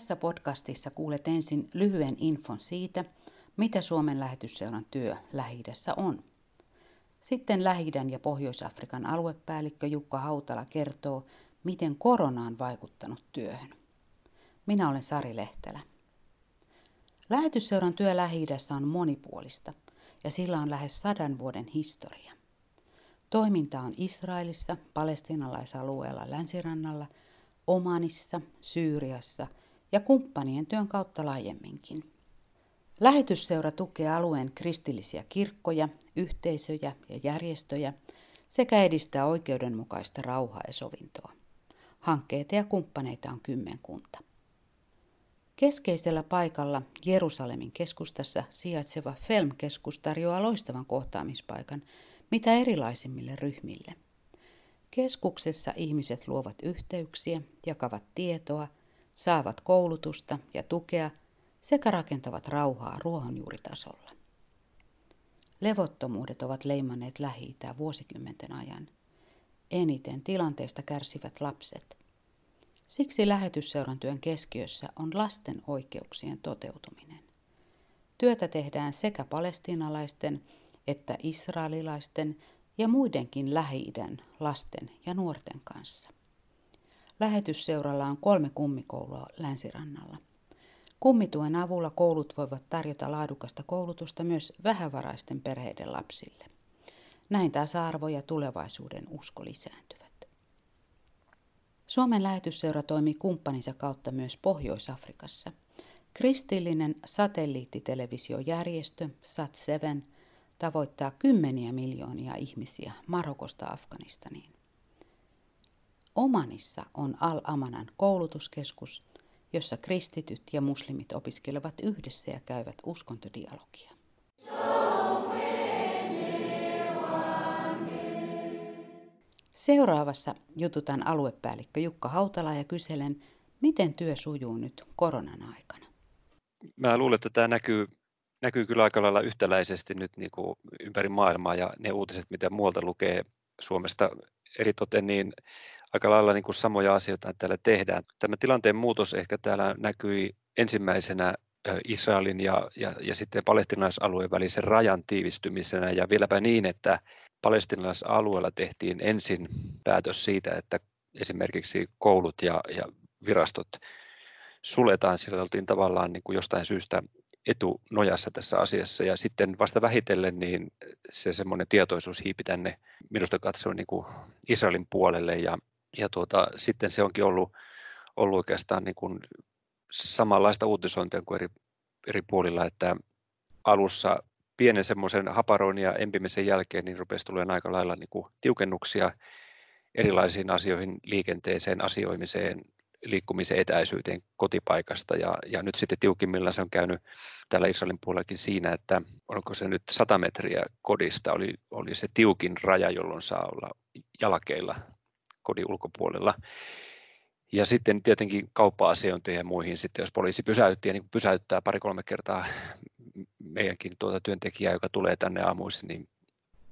Tässä podcastissa kuulet ensin lyhyen infon siitä, mitä Suomen lähetysseuran työ lähi on. Sitten lähi ja Pohjois-Afrikan aluepäällikkö Jukka Hautala kertoo, miten korona on vaikuttanut työhön. Minä olen Sari Lehtelä. Lähetysseuran työ lähi on monipuolista ja sillä on lähes sadan vuoden historia. Toiminta on Israelissa, palestinalaisalueella länsirannalla, Omanissa, Syyriassa ja kumppanien työn kautta laajemminkin. Lähetysseura tukee alueen kristillisiä kirkkoja, yhteisöjä ja järjestöjä sekä edistää oikeudenmukaista rauhaa ja sovintoa. Hankkeita ja kumppaneita on kymmenkunta. Keskeisellä paikalla Jerusalemin keskustassa sijaitseva Felm-keskus tarjoaa loistavan kohtaamispaikan mitä erilaisimmille ryhmille. Keskuksessa ihmiset luovat yhteyksiä, jakavat tietoa, saavat koulutusta ja tukea sekä rakentavat rauhaa ruohonjuuritasolla. Levottomuudet ovat leimanneet lähi vuosikymmenten ajan. Eniten tilanteesta kärsivät lapset. Siksi lähetysseuran työn keskiössä on lasten oikeuksien toteutuminen. Työtä tehdään sekä palestiinalaisten että israelilaisten ja muidenkin lähi lasten ja nuorten kanssa. Lähetysseuralla on kolme kummikoulua länsirannalla. Kummituen avulla koulut voivat tarjota laadukasta koulutusta myös vähävaraisten perheiden lapsille. Näin tasa-arvo ja tulevaisuuden usko lisääntyvät. Suomen lähetysseura toimii kumppaninsa kautta myös Pohjois-Afrikassa. Kristillinen satelliittitelevisiojärjestö SAT7 tavoittaa kymmeniä miljoonia ihmisiä Marokosta Afganistaniin. Omanissa on Al-Amanan koulutuskeskus, jossa kristityt ja muslimit opiskelevat yhdessä ja käyvät uskontodialogia. Seuraavassa jututan aluepäällikkö Jukka Hautala ja kyselen, miten työ sujuu nyt koronan aikana. Mä luulen, että tämä näkyy, näkyy kyllä aika lailla yhtäläisesti nyt niin kuin ympäri maailmaa ja ne uutiset, mitä muualta lukee Suomesta eritoten, niin aika lailla niin kuin samoja asioita täällä tehdään. Tämä tilanteen muutos ehkä täällä näkyi ensimmäisenä Israelin ja, ja, ja sitten palestinalaisalueen välisen rajan tiivistymisenä ja vieläpä niin, että palestinalaisalueella tehtiin ensin päätös siitä, että esimerkiksi koulut ja, ja virastot suletaan, sillä oltiin tavallaan niin kuin jostain syystä etunojassa tässä asiassa. Ja sitten vasta vähitellen niin se semmoinen tietoisuus hiipi tänne minusta katsoen niin kuin Israelin puolelle. Ja, ja tuota, sitten se onkin ollut, ollut oikeastaan niin kuin samanlaista uutisointia kuin eri, eri puolilla, että alussa pienen semmoisen haparoinnin ja empimisen jälkeen niin rupesi tulemaan aika lailla niin kuin tiukennuksia erilaisiin asioihin, liikenteeseen, asioimiseen, liikkumisen etäisyyteen kotipaikasta ja, ja nyt sitten tiukimmillaan se on käynyt täällä Israelin puolellakin siinä, että onko se nyt 100 metriä kodista oli, oli se tiukin raja, jolloin saa olla jalkeilla kodin ulkopuolella. Ja sitten tietenkin kauppa-asiointiin ja muihin, sitten jos poliisi pysäytti ja niin pysäyttää pari-kolme kertaa meidänkin tuota työntekijää, joka tulee tänne aamuisin, niin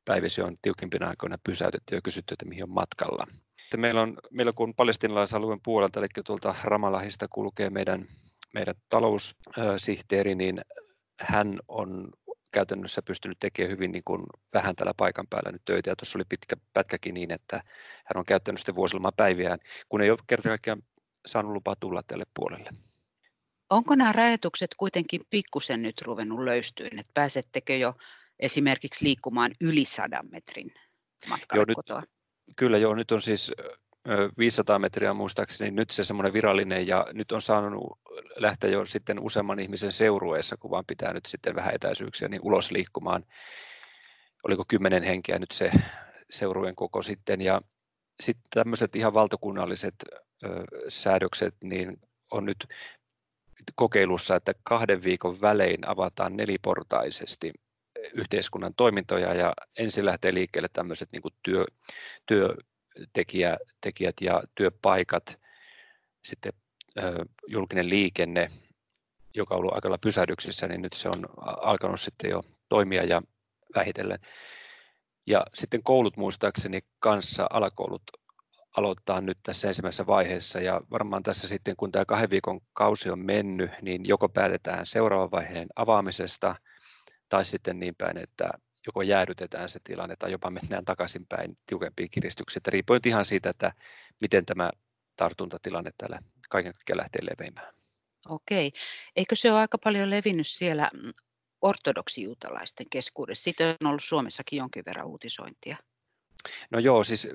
päivisin on tiukimpina aikoina pysäytetty ja kysytty, että mihin on matkalla. Sitten meillä on, meillä kun palestinalaisalueen puolelta, eli tuolta Ramalahista kulkee meidän, meidän taloussihteeri, niin hän on käytännössä pystynyt tekemään hyvin niin kuin vähän tällä paikan päällä nyt töitä. Ja tuossa oli pitkä pätkäkin niin, että hän on käyttänyt sitten vuosilomapäiviään, kun ei ole kerta kaikkiaan saanut lupaa tulla tälle puolelle. Onko nämä rajoitukset kuitenkin pikkusen nyt ruvennut löystyyn, että pääsettekö jo esimerkiksi liikkumaan yli sadan metrin matkalle joo, kotoa? Nyt, kyllä joo, nyt on siis 500 metriä muistaakseni nyt se semmoinen virallinen ja nyt on saanut lähteä jo sitten useamman ihmisen seurueessa, kun vaan pitää nyt sitten vähän etäisyyksiä, niin ulos liikkumaan. Oliko kymmenen henkeä nyt se seurueen koko sitten ja sitten tämmöiset ihan valtakunnalliset ö, säädökset niin on nyt kokeilussa, että kahden viikon välein avataan neliportaisesti yhteiskunnan toimintoja ja ensin lähtee liikkeelle tämmöiset niin työ, työntekijät ja työpaikat, sitten julkinen liikenne, joka on ollut aika lailla pysähdyksissä, niin nyt se on alkanut sitten jo toimia ja vähitellen. Ja sitten koulut muistaakseni kanssa, alakoulut aloittaa nyt tässä ensimmäisessä vaiheessa ja varmaan tässä sitten kun tämä kahden viikon kausi on mennyt, niin joko päätetään seuraavan vaiheen avaamisesta tai sitten niin päin, että joko jäädytetään se tilanne tai jopa mennään takaisinpäin tiukempiin kiristyksiin, riippuen ihan siitä, että miten tämä tartuntatilanne täällä kaiken kaikkiaan lähtee leveämään. Okei. Eikö se ole aika paljon levinnyt siellä mm, ortodoksijuutalaisten keskuudessa? Siitä on ollut Suomessakin jonkin verran uutisointia. No joo, siis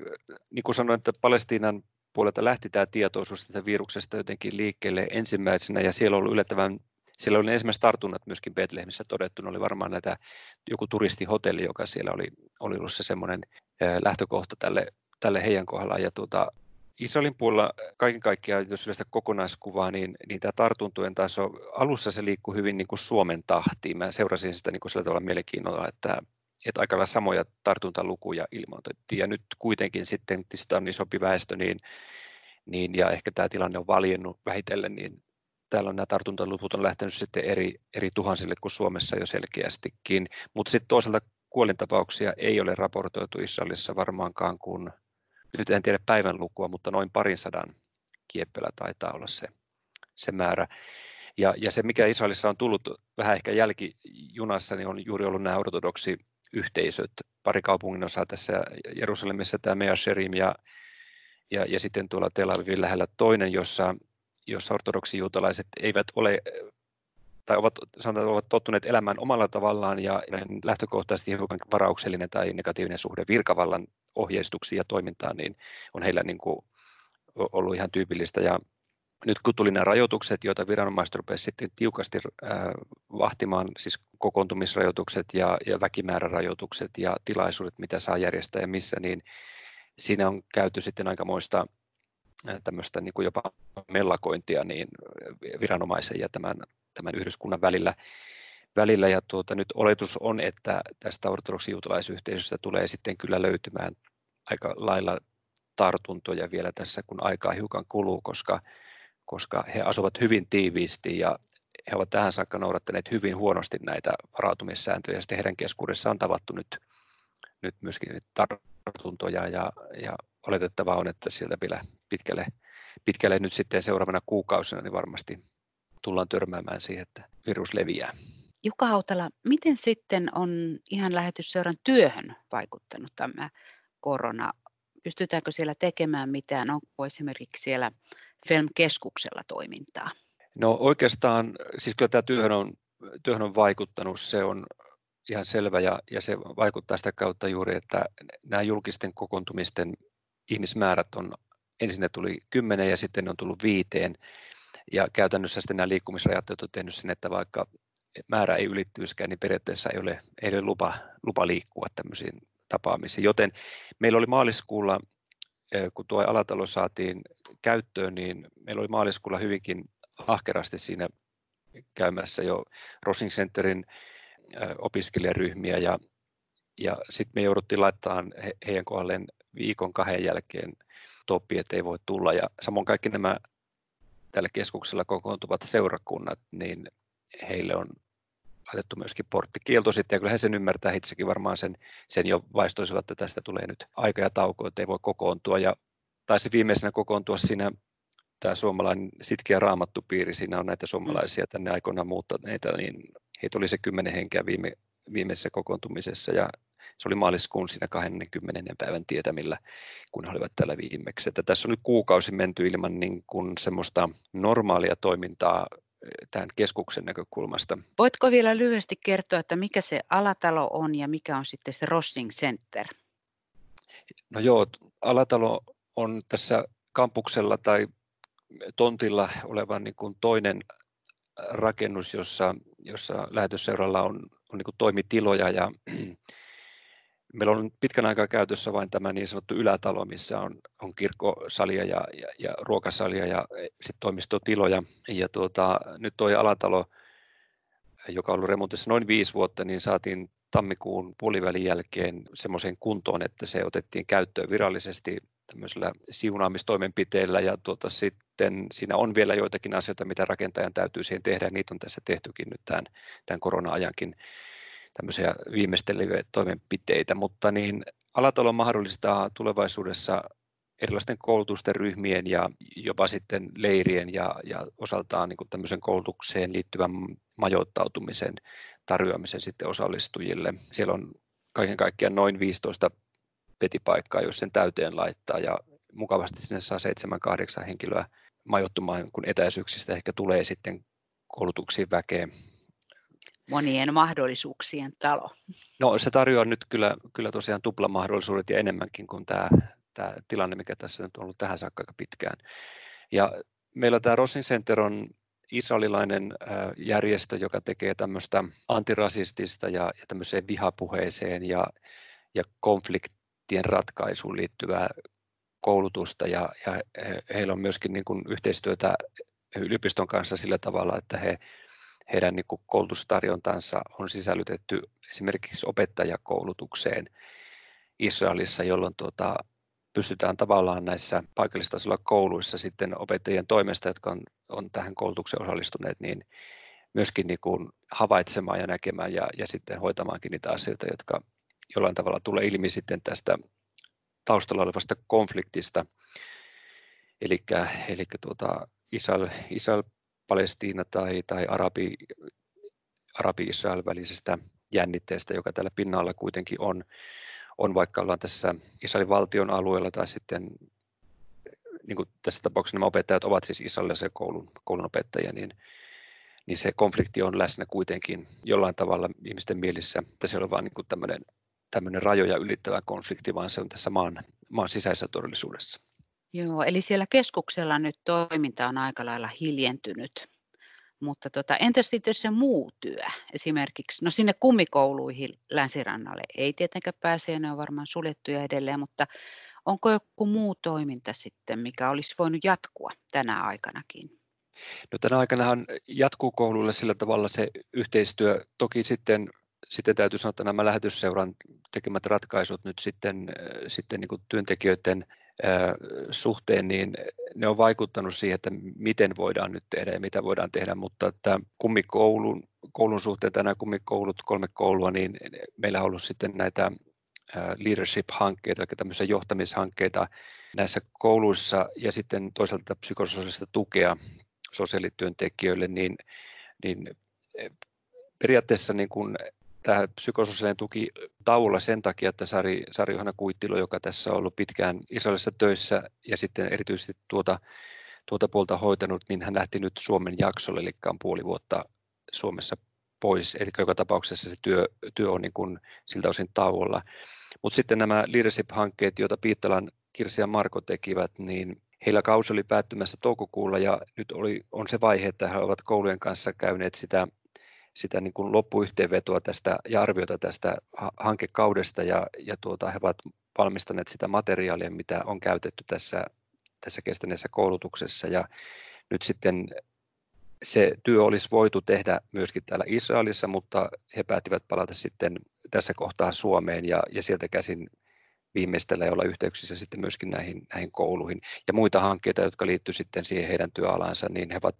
niin kuin sanoin, että Palestiinan puolelta lähti tämä tietoisuus tästä viruksesta jotenkin liikkeelle ensimmäisenä ja siellä on ollut yllättävän siellä oli ensimmäiset tartunnat myöskin Betlehemissä todettu, ne oli varmaan näitä, joku turistihotelli, joka siellä oli, oli ollut se semmoinen lähtökohta tälle, tälle heidän kohdallaan. Ja tuota, Israelin puolella kaiken kaikkiaan, jos yleistä kokonaiskuvaa, niin, niin tämä tartuntojen taso, alussa se liikkuu hyvin niin kuin Suomen tahtiin. Mä seurasin sitä niin kuin sillä tavalla mielenkiinnolla, että, että aika lailla samoja tartuntalukuja ilmoitettiin. Ja nyt kuitenkin sitten, että on isompi väestö, niin, niin, ja ehkä tämä tilanne on valjennut vähitellen, niin täällä nämä tartuntaluvut on lähtenyt sitten eri, eri tuhansille kuin Suomessa jo selkeästikin. Mutta sitten toisaalta kuolintapauksia ei ole raportoitu Israelissa varmaankaan kuin nyt en tiedä päivän lukua, mutta noin parin sadan kieppelä taitaa olla se, se määrä. Ja, ja se, mikä Israelissa on tullut vähän ehkä jälkijunassa, niin on juuri ollut nämä ortodoksi yhteisöt. Pari kaupungin osaa tässä Jerusalemissa tämä Mea Sherim ja, ja, ja sitten tuolla Tel Avivin lähellä toinen, jossa, jossa ortodoksijuutalaiset eivät ole tai ovat, sanotaan, ovat tottuneet elämään omalla tavallaan ja lähtökohtaisesti hiukan varauksellinen tai negatiivinen suhde virkavallan ohjeistuksiin ja toimintaan, niin on heillä niin kuin ollut ihan tyypillistä. Ja nyt kun tuli nämä rajoitukset, joita viranomaiset rupesivat sitten tiukasti vahtimaan, siis kokoontumisrajoitukset ja, ja väkimäärärajoitukset ja tilaisuudet, mitä saa järjestää ja missä, niin siinä on käyty sitten aikamoista tämmöistä niin kuin jopa mellakointia niin viranomaisen ja tämän, tämän yhdyskunnan välillä. välillä ja tuota, nyt oletus on, että tästä ortodoksijuutalaisyhteisöstä tulee sitten kyllä löytymään aika lailla tartuntoja vielä tässä, kun aikaa hiukan kuluu, koska, koska he asuvat hyvin tiiviisti ja he ovat tähän saakka noudattaneet hyvin huonosti näitä varautumissääntöjä, sitten heidän keskuudessaan on tavattu nyt, nyt myöskin tartuntoja, ja, ja oletettavaa on, että sieltä vielä pitkälle, pitkälle nyt sitten seuraavana kuukausina niin varmasti tullaan törmäämään siihen, että virus leviää. Jukka Hautala, miten sitten on ihan lähetysseuran työhön vaikuttanut tämä korona? Pystytäänkö siellä tekemään mitään? Onko esimerkiksi siellä FELM-keskuksella toimintaa? No oikeastaan, siis kyllä tämä työhön on, työhön on vaikuttanut, se on ihan selvä ja, ja se vaikuttaa sitä kautta juuri, että nämä julkisten kokoontumisten ihmismäärät on, ensin ne tuli kymmenen ja sitten ne on tullut viiteen ja käytännössä sitten nämä liikkumisrajat on tehnyt sen, että vaikka määrä ei ylittyiskään, niin periaatteessa ei ole, ei ole lupa, lupa liikkua tämmöisiin tapaamisiin. Joten meillä oli maaliskuulla, kun tuo alatalo saatiin käyttöön, niin meillä oli maaliskuulla hyvinkin ahkerasti siinä käymässä jo Rosing Centerin opiskelijaryhmiä ja, ja sitten me jouduttiin laittamaan he, heidän kohdalleen viikon kahden jälkeen toppi, että ei voi tulla. Ja samoin kaikki nämä tällä keskuksella kokoontuvat seurakunnat, niin heille on laitettu myöskin porttikielto sitten, ja kyllä he sen ymmärtää itsekin varmaan sen, sen jo vaistoisivat, että tästä tulee nyt aika ja tauko, että ei voi kokoontua, ja taisi viimeisenä kokoontua siinä tämä suomalainen sitkeä raamattupiiri, siinä on näitä suomalaisia tänne aikoinaan muuttaneita, niin heitä oli se kymmenen henkeä viime, viimeisessä kokoontumisessa, ja se oli maaliskuun siinä 20. päivän tietämillä, kun he olivat täällä viimeksi. Että tässä on nyt kuukausi menty ilman niin kuin semmoista normaalia toimintaa eh, tämän keskuksen näkökulmasta. Voitko vielä lyhyesti kertoa, että mikä se alatalo on ja mikä on sitten se Rossing Center? No joo, alatalo on tässä kampuksella tai tontilla oleva niin kuin toinen rakennus, jossa, jossa lähetysseuralla on, on niin kuin toimitiloja ja meillä on pitkän aikaa käytössä vain tämä niin sanottu ylätalo, missä on, on kirkkosalia ja, ja, ja ruokasalia ja sitten toimistotiloja. Ja tuota, nyt tuo alatalo, joka on ollut remontissa noin viisi vuotta, niin saatiin tammikuun puolivälin jälkeen semmoiseen kuntoon, että se otettiin käyttöön virallisesti tämmöisellä siunaamistoimenpiteillä ja tuota, sitten siinä on vielä joitakin asioita, mitä rakentajan täytyy siihen tehdä. Niitä on tässä tehtykin nyt tämän, tämän korona-ajankin tämmöisiä viimeisteleviä toimenpiteitä, mutta niin alatalo mahdollistaa tulevaisuudessa erilaisten koulutusten ryhmien ja jopa sitten leirien ja, ja osaltaan niin tämmöisen koulutukseen liittyvän majoittautumisen tarjoamisen sitten osallistujille. Siellä on kaiken kaikkiaan noin 15 petipaikkaa, jos sen täyteen laittaa ja mukavasti sinne saa 7-8 henkilöä majoittumaan, kun etäisyyksistä ehkä tulee sitten koulutuksiin väkeä. Monien mahdollisuuksien talo. No se tarjoaa nyt kyllä, kyllä tosiaan tuplamahdollisuudet ja enemmänkin kuin tämä, tämä tilanne, mikä tässä nyt on ollut tähän saakka aika pitkään. Ja meillä tämä Rosin Center on israelilainen järjestö, joka tekee tämmöistä antirasistista ja, ja tämmöiseen vihapuheeseen ja, ja konfliktien ratkaisuun liittyvää koulutusta ja, ja he, heillä on myöskin niin kuin yhteistyötä yliopiston kanssa sillä tavalla, että he, heidän niin koulutustarjontansa on sisällytetty esimerkiksi opettajakoulutukseen Israelissa, jolloin tuota, pystytään tavallaan näissä paikallistasolla kouluissa sitten opettajien toimesta, jotka on, on tähän koulutukseen osallistuneet, niin myöskin niin kuin havaitsemaan ja näkemään ja, ja sitten hoitamaankin niitä asioita, jotka jollain tavalla tulee ilmi sitten tästä taustalla olevasta konfliktista. Eli, eli tuota, Israel, Israel Palestiina tai, tai Arabi, Arabi-Israel välisestä jännitteestä, joka tällä pinnalla kuitenkin on, on vaikka ollaan tässä Israelin valtion alueella tai sitten niin kuin tässä tapauksessa nämä opettajat ovat siis israelilaisen koulun, koulun opettajia, niin, niin se konflikti on läsnä kuitenkin jollain tavalla ihmisten mielissä, se ei ole vain niin tämmöinen, tämmöinen rajoja ylittävä konflikti, vaan se on tässä maan, maan sisäisessä todellisuudessa. Joo, eli siellä keskuksella nyt toiminta on aika lailla hiljentynyt. Mutta tota, entäs sitten se muu työ? Esimerkiksi, no sinne kummikouluihin länsirannalle ei tietenkään pääse, ne on varmaan suljettuja edelleen, mutta onko joku muu toiminta sitten, mikä olisi voinut jatkua tänä aikanakin? No tänä aikanahan jatkuu kouluille sillä tavalla se yhteistyö. Toki sitten, sitten täytyy sanoa, että nämä lähetysseuran tekemät ratkaisut nyt sitten, sitten niin työntekijöiden suhteen, niin ne on vaikuttanut siihen, että miten voidaan nyt tehdä ja mitä voidaan tehdä, mutta että kummikoulun koulun suhteen, tänään kummikoulut, kolme koulua, niin meillä on ollut sitten näitä leadership-hankkeita, eli tämmöisiä johtamishankkeita näissä kouluissa. Ja sitten toisaalta psykososiaalista tukea sosiaalityöntekijöille, niin, niin periaatteessa niin kuin tämä psykososiaalinen tuki tauolla sen takia, että Sari, Sari Johanna Kuittilo, joka tässä on ollut pitkään Israelissa töissä ja sitten erityisesti tuota, tuota puolta hoitanut, niin hän lähti nyt Suomen jaksolle, eli on puoli vuotta Suomessa pois, eli joka tapauksessa se työ, työ on niin kuin siltä osin tauolla. Mutta sitten nämä leadership-hankkeet, joita Piittalan Kirsi ja Marko tekivät, niin heillä kausi oli päättymässä toukokuulla ja nyt oli, on se vaihe, että he ovat koulujen kanssa käyneet sitä sitä niin kuin loppuyhteenvetoa tästä ja arviota tästä hankekaudesta ja, ja tuota, he ovat valmistaneet sitä materiaalia, mitä on käytetty tässä, tässä kestäneessä koulutuksessa ja nyt sitten se työ olisi voitu tehdä myöskin täällä Israelissa, mutta he päättivät palata sitten tässä kohtaa Suomeen ja, ja sieltä käsin viimeistellä ja olla yhteyksissä sitten myöskin näihin, näihin kouluihin. Ja muita hankkeita, jotka liittyvät sitten siihen heidän työalansa, niin he ovat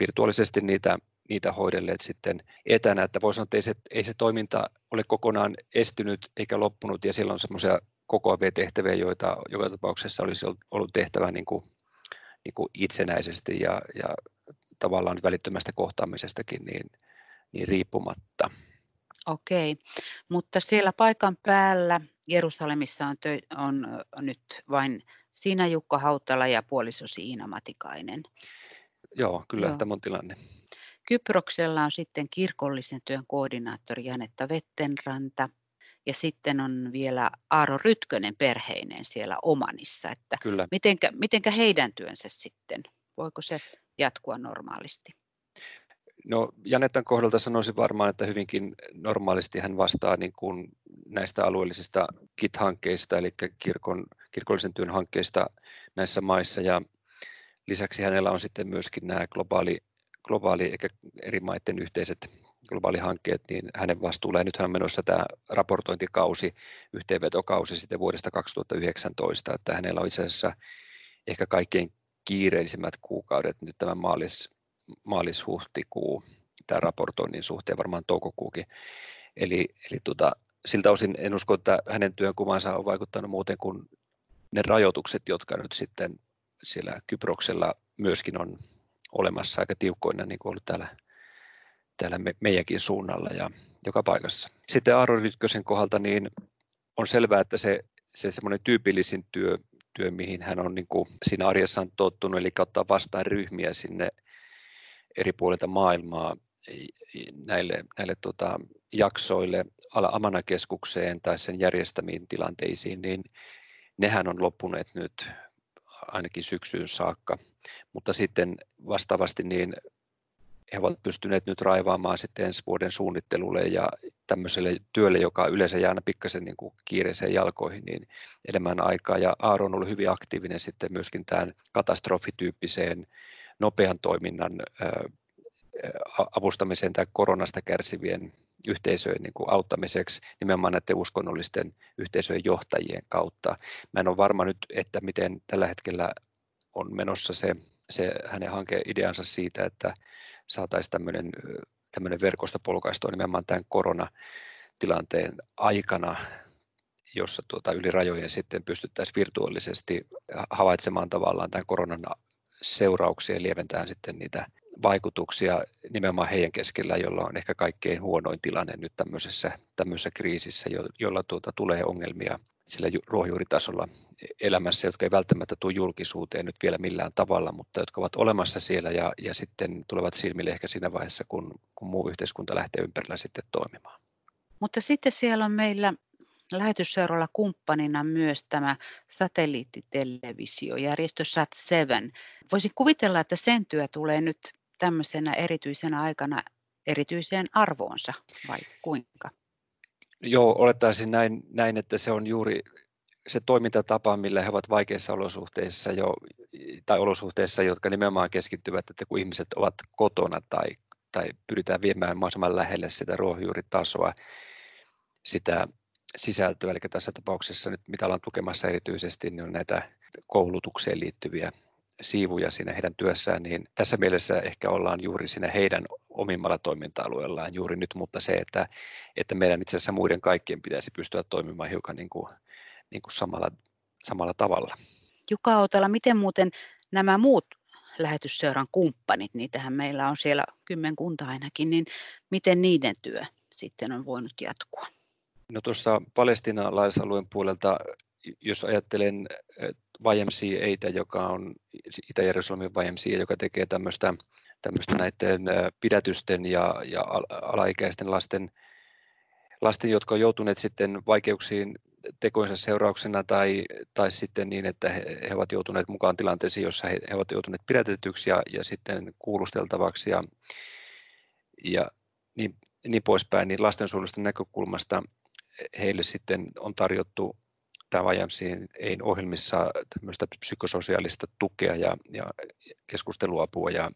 virtuaalisesti niitä niitä hoidelleet sitten etänä, että voi sanoa, että ei se, ei se toiminta ole kokonaan estynyt eikä loppunut ja siellä on semmoisia kokoavia tehtäviä, joita joka tapauksessa olisi ollut tehtävä niin kuin, niin kuin itsenäisesti ja, ja tavallaan välittömästä kohtaamisestakin niin, niin riippumatta. Okei, mutta siellä paikan päällä Jerusalemissa on, tö, on, nyt vain sinä Jukka Hautala ja puolisosi Iina Matikainen. Joo, kyllä Joo. tämä on tilanne. Kyproksella on sitten kirkollisen työn koordinaattori Janetta Vettenranta ja sitten on vielä Aaro Rytkönen perheineen siellä Omanissa. Että Kyllä. Mitenkä, mitenkä heidän työnsä sitten? Voiko se jatkua normaalisti? No Janettan kohdalta sanoisin varmaan, että hyvinkin normaalisti hän vastaa niin kuin näistä alueellisista KIT-hankkeista, eli kirkon, kirkollisen työn hankkeista näissä maissa. Ja lisäksi hänellä on sitten myöskin nämä globaali globaali eikä eri maiden yhteiset globaalihankkeet, niin hänen vastuulleen. Nythän on menossa tämä raportointikausi, yhteenvetokausi sitten vuodesta 2019, että hänellä on itse asiassa ehkä kaikkein kiireellisimmät kuukaudet nyt tämä maalis, maalis-huhtikuu tämä raportoinnin suhteen, varmaan toukokuukin. Eli, eli tota, siltä osin en usko, että hänen työnkuvansa on vaikuttanut muuten kuin ne rajoitukset, jotka nyt sitten siellä Kyproksella myöskin on olemassa aika tiukkoina, niin kuin ollut täällä, täällä me, meidänkin suunnalla ja joka paikassa. Sitten Aaro Rytkösen kohdalta niin on selvää, että se, se semmoinen tyypillisin työ, työ, mihin hän on niin kuin siinä arjessaan tottunut, eli ottaa vastaan ryhmiä sinne eri puolilta maailmaa näille, näille tota, jaksoille Amana-keskukseen tai sen järjestämiin tilanteisiin, niin nehän on loppuneet nyt ainakin syksyyn saakka. Mutta sitten vastaavasti niin he ovat pystyneet nyt raivaamaan sitten ensi vuoden suunnittelulle ja tämmöiselle työlle, joka yleensä jää aina pikkasen niin kuin kiireiseen jalkoihin, niin enemmän aikaa. Ja Aaro on ollut hyvin aktiivinen sitten myöskin tämän katastrofityyppiseen nopean toiminnan avustamiseen tai koronasta kärsivien yhteisöjen niin kuin auttamiseksi nimenomaan näiden uskonnollisten yhteisöjen johtajien kautta. Mä en ole varma nyt, että miten tällä hetkellä on menossa se, se hänen hankeideansa siitä, että saataisiin tämmöinen, tämmöinen verkosto polkaistoa nimenomaan tämän koronatilanteen aikana, jossa tuota, yli rajojen sitten pystyttäisiin virtuaalisesti havaitsemaan tavallaan tämän koronan seurauksia ja lieventämään sitten niitä vaikutuksia nimenomaan heidän keskellä, jolla on ehkä kaikkein huonoin tilanne nyt tämmöisessä, tämmöisessä kriisissä, jolla tuota, tulee ongelmia sillä ruohonjuuritasolla elämässä, jotka ei välttämättä tule julkisuuteen nyt vielä millään tavalla, mutta jotka ovat olemassa siellä ja, ja sitten tulevat silmille ehkä siinä vaiheessa, kun, kun muu yhteiskunta lähtee ympärillä sitten toimimaan. Mutta sitten siellä on meillä lähetysseuralla kumppanina myös tämä satelliittitelevisiojärjestö Sat7. Voisin kuvitella, että sen työ tulee nyt tämmöisenä erityisenä aikana erityiseen arvoonsa vai kuinka? Joo, olettaisin näin, näin, että se on juuri se toimintatapa, millä he ovat vaikeissa olosuhteissa jo, tai olosuhteissa, jotka nimenomaan keskittyvät, että kun ihmiset ovat kotona tai, tai pyritään viemään mahdollisimman lähelle sitä ruohonjuuritasoa, sitä sisältöä, eli tässä tapauksessa nyt mitä ollaan tukemassa erityisesti, niin on näitä koulutukseen liittyviä siivuja siinä heidän työssään, niin tässä mielessä ehkä ollaan juuri siinä heidän omimmalla toiminta-alueellaan juuri nyt, mutta se, että, että meidän itse asiassa muiden kaikkien pitäisi pystyä toimimaan hiukan niin kuin, niin kuin samalla, samalla tavalla. Jukka Autala, miten muuten nämä muut lähetysseuran kumppanit, niitähän meillä on siellä kymmenkunta ainakin, niin miten niiden työ sitten on voinut jatkua? No tuossa palestinalaisalueen puolelta, jos ajattelen YMCA, joka on Itä-Jerusalemin YMCA, joka tekee tämmöistä, tämmöistä näiden pidätysten ja, ja alaikäisten lasten, lasten, jotka on joutuneet sitten vaikeuksiin tekoinsa seurauksena tai, tai sitten niin, että he, he ovat joutuneet mukaan tilanteisiin, jossa he, he ovat joutuneet pidätetyksi ja, ja sitten kuulusteltavaksi ja, ja niin, niin poispäin, niin lastensuojelusta näkökulmasta heille sitten on tarjottu tämä YMCAn ohjelmissa tämmöistä psykososiaalista tukea ja, ja keskusteluapua ja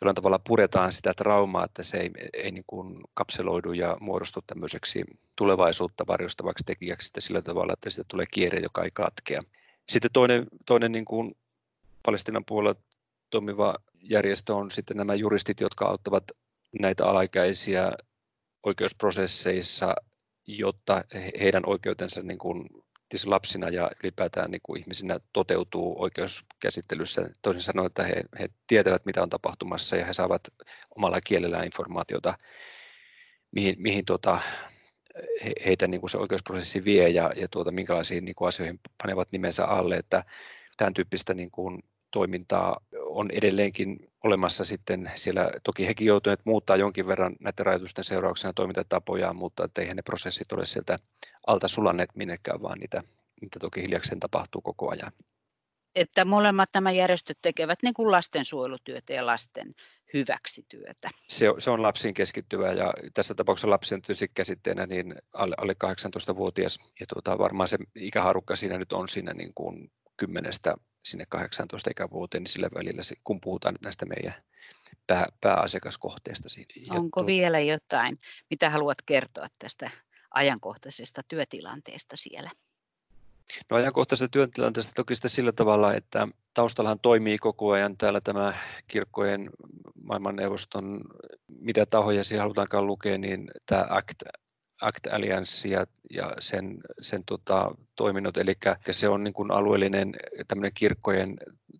jollain tavalla puretaan sitä traumaa, että se ei, ei niin kuin kapseloidu ja muodostu tämmöiseksi tulevaisuutta varjostavaksi tekijäksi sillä tavalla, että siitä tulee kierre, joka ei katkea. Sitten toinen, toinen niin kuin Palestinan puolella toimiva järjestö on sitten nämä juristit, jotka auttavat näitä alaikäisiä oikeusprosesseissa, jotta heidän oikeutensa niin kuin lapsina ja ylipäätään niin kuin ihmisinä toteutuu oikeuskäsittelyssä. Toisin sanoen, että he, he tietävät, mitä on tapahtumassa ja he saavat omalla kielellään informaatiota, mihin, mihin tuota, he, heitä niin kuin se oikeusprosessi vie ja, ja tuota, minkälaisiin niin kuin asioihin panevat nimensä alle. Että tämän tyyppistä niin kuin toimintaa on edelleenkin olemassa sitten siellä. Toki hekin joutuneet muuttaa jonkin verran näiden rajoitusten seurauksena toimintatapoja, mutta eihän ne prosessit ole sieltä alta sulanneet minnekään, vaan niitä, niitä toki hiljakseen tapahtuu koko ajan. Että molemmat nämä järjestöt tekevät niin kuin lastensuojelutyötä ja lasten hyväksi työtä. Se on, se on lapsiin keskittyvä ja tässä tapauksessa lapsi on tietysti käsitteenä niin alle, alle 18-vuotias ja tuota, varmaan se ikäharukka siinä nyt on siinä niin kuin 10 sinne 18 ikävuoteen, niin sillä välillä, kun puhutaan näistä meidän pää, pääasiakaskohteista. Onko tu- vielä jotain, mitä haluat kertoa tästä ajankohtaisesta työtilanteesta siellä? No ajankohtaisesta työtilanteesta toki sitä sillä tavalla, että taustallahan toimii koko ajan täällä tämä kirkkojen maailmanneuvoston, mitä tahoja siihen halutaankaan lukea, niin tämä ACT, Act Alliance ja, ja sen, sen tota, toiminnot, eli se on niin kuin alueellinen kirkkojen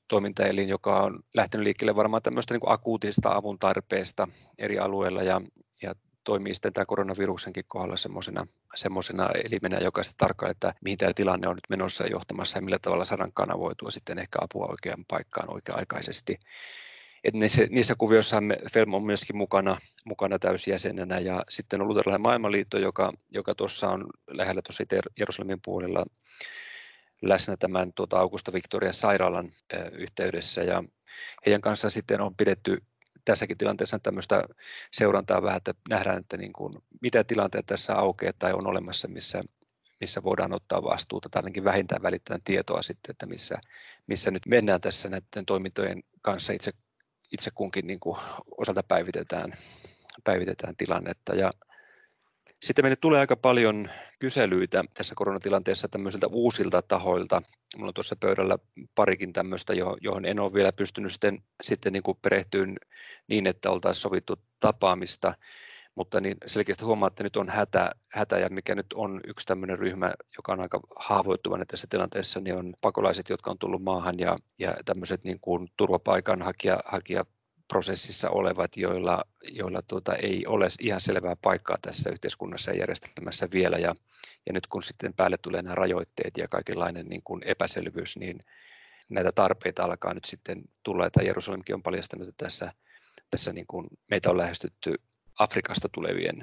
toimintaelin, joka on lähtenyt liikkeelle varmaan tämmöistä niin kuin akuutista avun tarpeesta eri alueilla ja, ja toimii sitten tämä koronaviruksenkin kohdalla semmoisena, semmoisena elimenä, joka sitten tarkkaa, että mihin tämä tilanne on nyt menossa ja johtamassa ja millä tavalla saadaan kanavoitua sitten ehkä apua oikeaan paikkaan oikea-aikaisesti. Et niissä, niissä kuvioissa Felm on myöskin mukana, mukana täysjäsenenä. Ja sitten on Luterilainen maailmanliitto, joka, joka tuossa on lähellä tuossa Jerusalemin puolella läsnä tämän tuota Augusta Victoria sairaalan yhteydessä. Ja heidän kanssaan sitten on pidetty tässäkin tilanteessa tämmöistä seurantaa vähän, että nähdään, että niin kuin, mitä tilanteet tässä aukeaa tai on olemassa, missä, missä voidaan ottaa vastuuta tai ainakin vähintään välittää tietoa sitten, että missä, missä nyt mennään tässä näiden toimintojen kanssa. Itse, itse kunkin niin kuin osalta päivitetään, päivitetään tilannetta. Ja sitten meille tulee aika paljon kyselyitä tässä koronatilanteessa tämmöisiltä uusilta tahoilta. Mulla on tuossa pöydällä parikin tämmöistä, johon en ole vielä pystynyt sitten, sitten niin kuin perehtyyn niin, että oltaisiin sovittu tapaamista. Mutta niin selkeästi huomaa, että nyt on hätä, hätä ja mikä nyt on yksi tämmöinen ryhmä, joka on aika haavoittuvainen tässä tilanteessa, niin on pakolaiset, jotka on tullut maahan ja, ja tämmöiset niin kuin turvapaikanhakija hakija prosessissa olevat, joilla, joilla tuota, ei ole ihan selvää paikkaa tässä yhteiskunnassa ja järjestelmässä vielä. Ja, ja nyt kun sitten päälle tulee nämä rajoitteet ja kaikenlainen niin kuin epäselvyys, niin näitä tarpeita alkaa nyt sitten tulla. Että Jerusalemkin on paljastanut, että tässä, tässä niin kuin meitä on lähestytty Afrikasta tulevien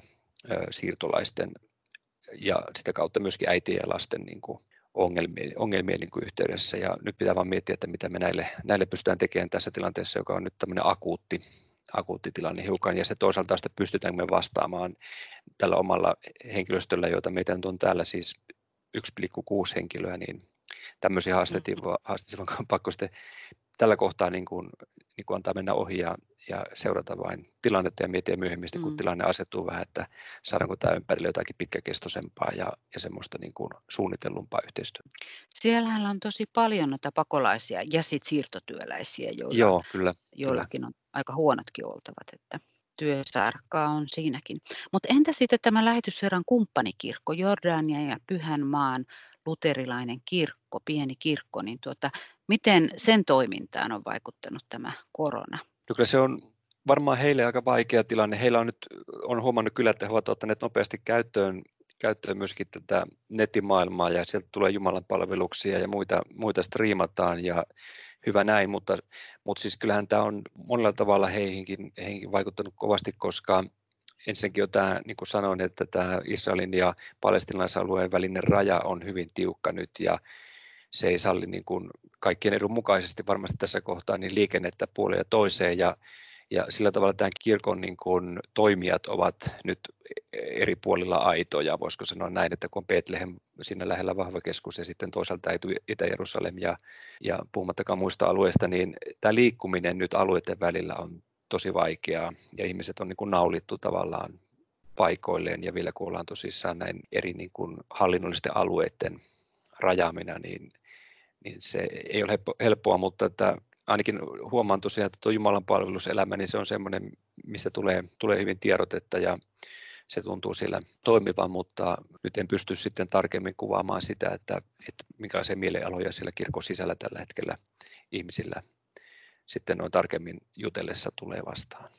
siirtolaisten ja sitä kautta myöskin äitien ja lasten niin kuin ongelmien, ongelmien niin kuin yhteydessä. Ja nyt pitää vain miettiä, että mitä me näille, näille pystytään tekemään tässä tilanteessa, joka on nyt tämmöinen akuutti, akuutti tilanne hiukan, ja se toisaalta sitten pystytäänkö me vastaamaan tällä omalla henkilöstöllä, joita meitä nyt on täällä siis 1,6 henkilöä, niin tämmöisiä haasteita, mm. haasteita vaan pakko sitten tällä kohtaa niin kuin, niin kuin antaa mennä ohi ja, ja seurata vain tilannetta ja miettiä myöhemmin, mm. kun tilanne asettuu vähän, että saadaanko tämä ympärille jotakin pitkäkestoisempaa ja, ja semmoista niin kuin suunnitellumpaa yhteistyötä. Siellähän on tosi paljon noita pakolaisia ja sit siirtotyöläisiä, joilla, Joo, kyllä, joillakin kyllä. on aika huonotkin oltavat, että työsarkaa on siinäkin. Mutta entä sitten tämä lähetysseuran kumppanikirkko, Jordania ja Pyhänmaan luterilainen kirkko, pieni kirkko, niin tuota, miten sen toimintaan on vaikuttanut tämä korona? Kyllä se on varmaan heille aika vaikea tilanne. Heillä on nyt, on huomannut kyllä, että he ovat ottaneet nopeasti käyttöön, käyttöön myöskin tätä nettimaailmaa ja sieltä tulee Jumalan palveluksia ja muita, muita striimataan ja hyvä näin, mutta, mutta siis kyllähän tämä on monella tavalla heihinkin, heihinkin vaikuttanut kovasti, koska ensinnäkin jo tämä, niin kuin sanoin, että tämä Israelin ja palestinalaisalueen välinen raja on hyvin tiukka nyt ja se ei salli niin kuin kaikkien edun mukaisesti varmasti tässä kohtaa niin liikennettä puoleen ja toiseen ja, ja sillä tavalla tämän kirkon niin kuin toimijat ovat nyt eri puolilla aitoja, voisiko sanoa näin, että kun Betlehem siinä lähellä vahva keskus ja sitten toisaalta Itä-Jerusalem ja, ja puhumattakaan muista alueista, niin tämä liikkuminen nyt alueiden välillä on tosi vaikeaa ja ihmiset on niin kuin naulittu tavallaan paikoilleen ja vielä kun ollaan tosissaan näin eri niin kuin hallinnollisten alueiden rajaamina, niin, niin se ei ole helppoa, mutta että ainakin huomaan tosiaan, että tuo Jumalan palveluselämä, niin se on semmoinen, mistä tulee, tulee hyvin tiedotetta ja se tuntuu siellä toimivan, mutta nyt en pysty sitten tarkemmin kuvaamaan sitä, että, että minkälaisia mielialoja siellä kirkon sisällä tällä hetkellä ihmisillä sitten noin tarkemmin jutellessa tulee vastaan.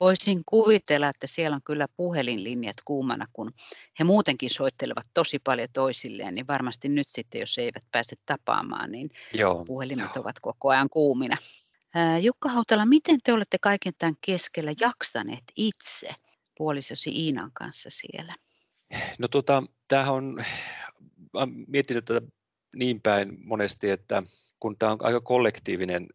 Voisin kuvitella, että siellä on kyllä puhelinlinjat kuumana, kun he muutenkin soittelevat tosi paljon toisilleen, niin varmasti nyt sitten, jos eivät pääse tapaamaan, niin Joo, puhelimet jo. ovat koko ajan kuumina. Jukka Hautala, miten te olette kaiken tämän keskellä jaksaneet itse puolisosi Iinan kanssa siellä? No tota, tämähän on, olen miettinyt tätä niin päin monesti, että kun tämä on aika kollektiivinen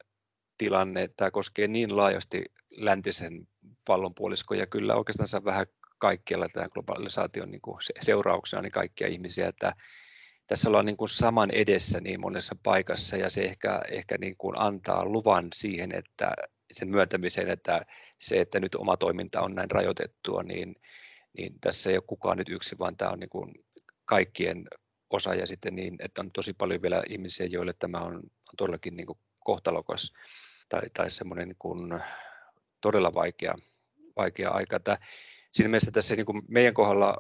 tilanne. Tämä koskee niin laajasti läntisen pallonpuoliskon ja kyllä oikeastaan vähän kaikkialla tämä globalisaation niin kuin seurauksena niin kaikkia ihmisiä, että tässä ollaan niin kuin saman edessä niin monessa paikassa ja se ehkä, ehkä niin kuin antaa luvan siihen, että sen myöntämiseen, että se, että nyt oma toiminta on näin rajoitettua, niin, niin tässä ei ole kukaan nyt yksi, vaan tämä on niin kuin kaikkien osa ja sitten niin, että on tosi paljon vielä ihmisiä, joille tämä on, on todellakin niin kuin kohtalokas tai, tai semmoinen niin kuin todella vaikea, vaikea aika. Että siinä mielessä tässä niin kuin meidän kohdalla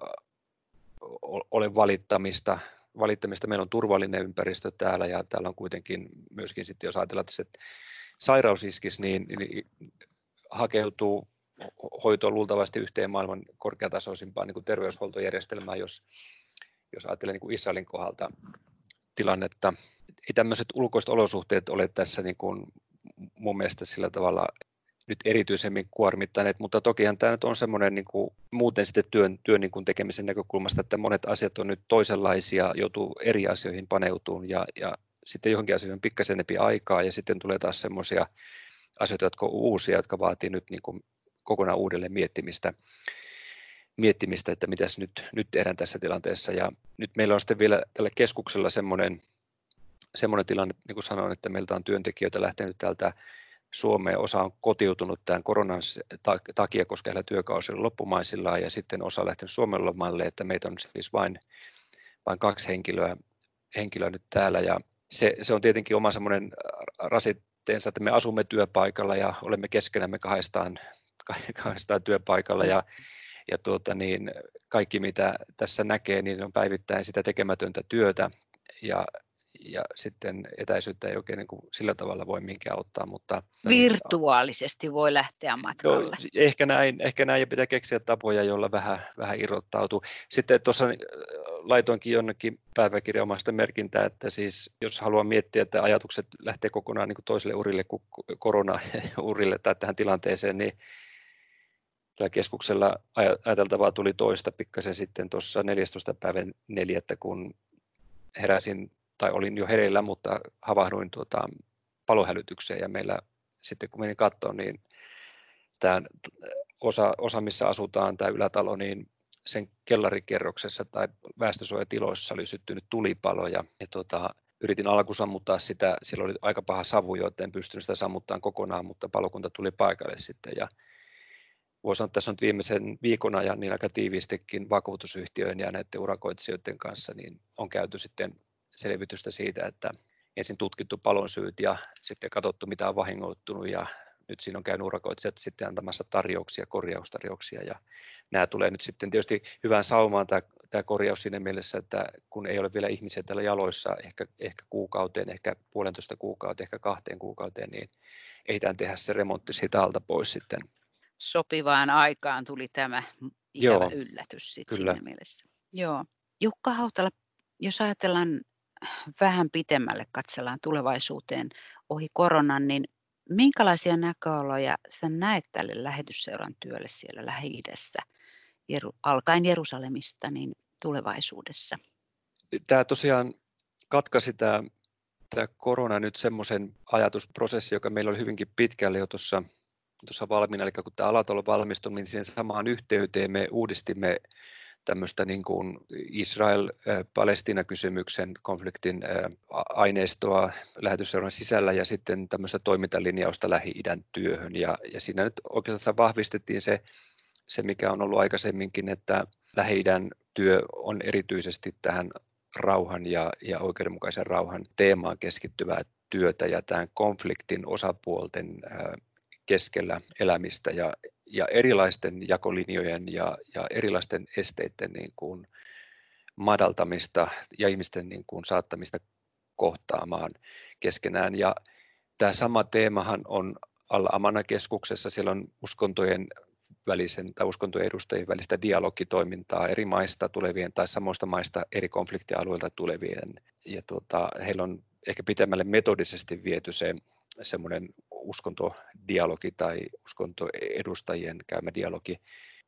ole valittamista. valittamista. Meillä on turvallinen ympäristö täällä ja täällä on kuitenkin myöskin sitten, jos ajatellaan, että se sairausiskis, niin, niin hakeutuu hoitoon luultavasti yhteen maailman korkeatasoisimpaan niin kuin terveyshuoltojärjestelmään, jos, jos ajattelee niin kuin Israelin kohdalta tilannetta. Ei tämmöiset ulkoiset olosuhteet ole tässä niin kuin mun mielestä sillä tavalla nyt erityisemmin kuormittaneet, mutta tokihan tämä nyt on semmoinen niin kuin, muuten sitten työn, työn niin kuin tekemisen näkökulmasta, että monet asiat on nyt toisenlaisia, joutuu eri asioihin paneutumaan ja, ja sitten johonkin asioihin on pikkasen enempi aikaa ja sitten tulee taas semmoisia asioita, jotka on uusia, jotka vaatii nyt niin kuin kokonaan uudelleen miettimistä, miettimistä että mitä nyt, nyt tehdään tässä tilanteessa. Ja nyt meillä on sitten vielä tällä keskuksella semmoinen, semmoinen tilanne, niin kuin sanoin, että meiltä on työntekijöitä lähtenyt täältä Suomeen. Osa on kotiutunut tämän koronan takia, koska heillä työkausi on loppumaisillaan, ja sitten osa on lähtenyt Suomen lomalle, että meitä on siis vain, vain kaksi henkilöä, henkilöä nyt täällä, ja se, se on tietenkin oma semmoinen rasitteensa, että me asumme työpaikalla ja olemme keskenämme kahdestaan, kahdestaan työpaikalla, ja ja tuota, niin kaikki mitä tässä näkee, niin on päivittäin sitä tekemätöntä työtä. Ja ja sitten etäisyyttä ei oikein niin kuin sillä tavalla voi minkään ottaa. Mutta, Virtuaalisesti voi lähteä matkalle. No, ehkä, näin, ehkä näin ja pitää keksiä tapoja, joilla vähän, vähän irrottautuu. Sitten tuossa äh, laitoinkin jonnekin päiväkirjaomasta merkintää, että siis jos haluaa miettiä, että ajatukset lähtee kokonaan niin kuin toiselle urille kuin korona-urille tai tähän tilanteeseen, niin tällä keskuksella ajateltavaa tuli toista pikkasen sitten tuossa 14. päivän neljättä, kun heräsin tai olin jo hereillä, mutta havahduin tuota, palohälytykseen. Ja meillä sitten kun menin katsomaan, niin tämä osa, osa, missä asutaan, tämä ylätalo, niin sen kellarikerroksessa tai väestösuojatiloissa oli syttynyt tulipalo. Ja, ja tuota, yritin alku sammuttaa sitä, siellä oli aika paha savu, joten en pystynyt sitä sammuttamaan kokonaan, mutta palokunta tuli paikalle sitten. Ja voisi sanoa, että tässä on viimeisen viikon ajan niin aika tiiviistikin vakuutusyhtiöiden ja näiden urakoitsijoiden kanssa niin on käyty sitten selvitystä siitä, että ensin tutkittu palon syyt ja sitten katsottu, mitä on vahingoittunut ja nyt siinä on käynyt urakoitsijat sitten antamassa tarjouksia, korjaustarjouksia ja nämä tulee nyt sitten tietysti hyvään saumaan tämä, tämä korjaus siinä mielessä, että kun ei ole vielä ihmisiä täällä jaloissa ehkä, ehkä kuukauteen, ehkä puolentoista kuukauteen, ehkä kahteen kuukauteen, niin ehditään tehdä se remontti siitä alta pois sitten. Sopivaan aikaan tuli tämä ikävä Joo, yllätys sitten siinä mielessä. Joo. Jukka Hautala, jos ajatellaan vähän pitemmälle katsellaan tulevaisuuteen ohi koronan, niin minkälaisia näköaloja sä näet tälle lähetysseuran työlle siellä Lähi-idässä, alkaen Jerusalemista, niin tulevaisuudessa? Tämä tosiaan katkaisi tämä, tämä korona nyt semmoisen ajatusprosessi, joka meillä oli hyvinkin pitkälle jo tuossa, tuossa valmiina, eli kun tämä alatalo valmistui, niin siihen samaan yhteyteen me uudistimme tämmöistä niin kuin Israel-Palestina-kysymyksen konfliktin aineistoa lähetysseuran sisällä ja sitten tämmöistä toimintalinjausta Lähi-idän työhön. Ja, ja siinä nyt oikeastaan vahvistettiin se, se, mikä on ollut aikaisemminkin, että lähi työ on erityisesti tähän rauhan ja, ja oikeudenmukaisen rauhan teemaan keskittyvää työtä ja tämän konfliktin osapuolten keskellä elämistä ja, ja erilaisten jakolinjojen ja, ja erilaisten esteiden niin kuin madaltamista ja ihmisten niin kuin saattamista kohtaamaan keskenään. Ja tämä sama teemahan on alla Amana-keskuksessa, siellä on uskontojen välisen tai uskontojen edustajien välistä dialogitoimintaa eri maista tulevien tai samoista maista eri konfliktialueilta tulevien. Ja tuota, heillä on ehkä pitemmälle metodisesti viety se semmoinen uskontodialogi tai uskontoedustajien käymä dialogi.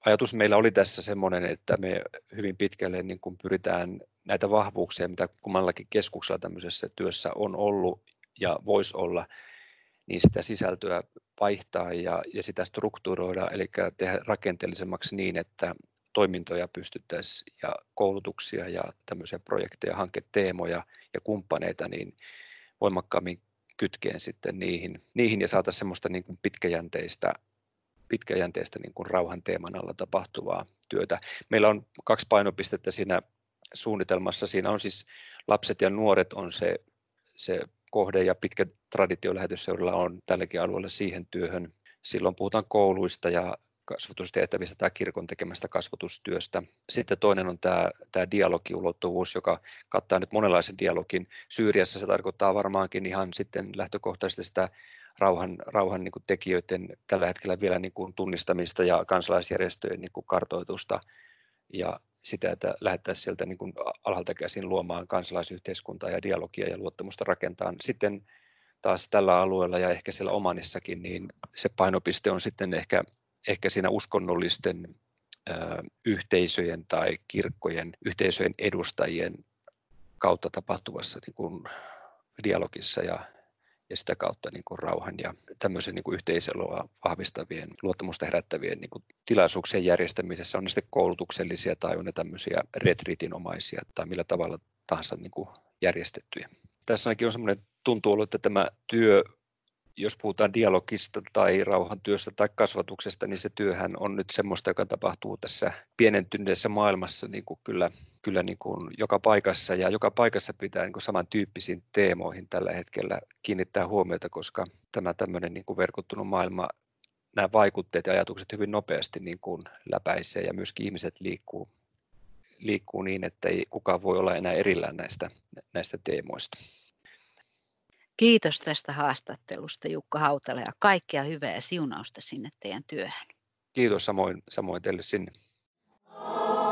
Ajatus meillä oli tässä semmoinen, että me hyvin pitkälle niin kuin pyritään näitä vahvuuksia, mitä kummallakin keskuksella tämmöisessä työssä on ollut ja voisi olla, niin sitä sisältöä vaihtaa ja, ja sitä strukturoida, eli tehdä rakenteellisemmaksi niin, että toimintoja pystyttäisiin ja koulutuksia ja tämmöisiä projekteja, hanketeemoja ja kumppaneita niin voimakkaammin kytkeen sitten niihin, niihin ja saataisiin semmoista niin kuin pitkäjänteistä, pitkäjänteistä niin kuin rauhan teeman alla tapahtuvaa työtä. Meillä on kaksi painopistettä siinä suunnitelmassa. Siinä on siis lapset ja nuoret on se, se kohde ja pitkä traditio lähetysseuralla on tälläkin alueella siihen työhön. Silloin puhutaan kouluista ja kasvatustehtävistä tai kirkon tekemästä kasvatustyöstä. Sitten toinen on tämä, tämä dialogiulottuvuus, joka kattaa nyt monenlaisen dialogin. Syyriassa se tarkoittaa varmaankin ihan sitten lähtökohtaisesti sitä rauhan, rauhan niin kuin tekijöiden tällä hetkellä vielä niin kuin tunnistamista ja kansalaisjärjestöjen niin kuin kartoitusta ja sitä, että lähdettäisiin sieltä niin kuin alhaalta käsin luomaan kansalaisyhteiskuntaa ja dialogia ja luottamusta rakentaa. Sitten taas tällä alueella ja ehkä siellä Omanissakin, niin se painopiste on sitten ehkä, ehkä siinä uskonnollisten yhteisöjen tai kirkkojen yhteisöjen edustajien kautta tapahtuvassa niin kuin dialogissa ja ja sitä kautta niin kuin rauhan ja tämmöisen niin kuin yhteiseloa vahvistavien, luottamusta herättävien niin kuin tilaisuuksien järjestämisessä, on ne sitten koulutuksellisia tai on ne tämmöisiä retriitinomaisia tai millä tavalla tahansa niin kuin järjestettyjä. Tässä ainakin on semmoinen tuntuu ollut, että tämä työ jos puhutaan dialogista tai rauhantyöstä tai kasvatuksesta, niin se työhän on nyt semmoista, joka tapahtuu tässä pienentyneessä maailmassa niin kuin kyllä, kyllä niin kuin joka paikassa. Ja joka paikassa pitää niin kuin samantyyppisiin teemoihin tällä hetkellä kiinnittää huomiota, koska tämä tämmöinen niin kuin verkottunut maailma, nämä vaikutteet ja ajatukset hyvin nopeasti niin kuin läpäisee ja myöskin ihmiset liikkuu, liikkuu niin, että ei kukaan voi olla enää erillään näistä, näistä teemoista. Kiitos tästä haastattelusta Jukka Hautala ja kaikkea hyvää ja siunausta sinne teidän työhön. Kiitos samoin, samoin teille sinne. Oh.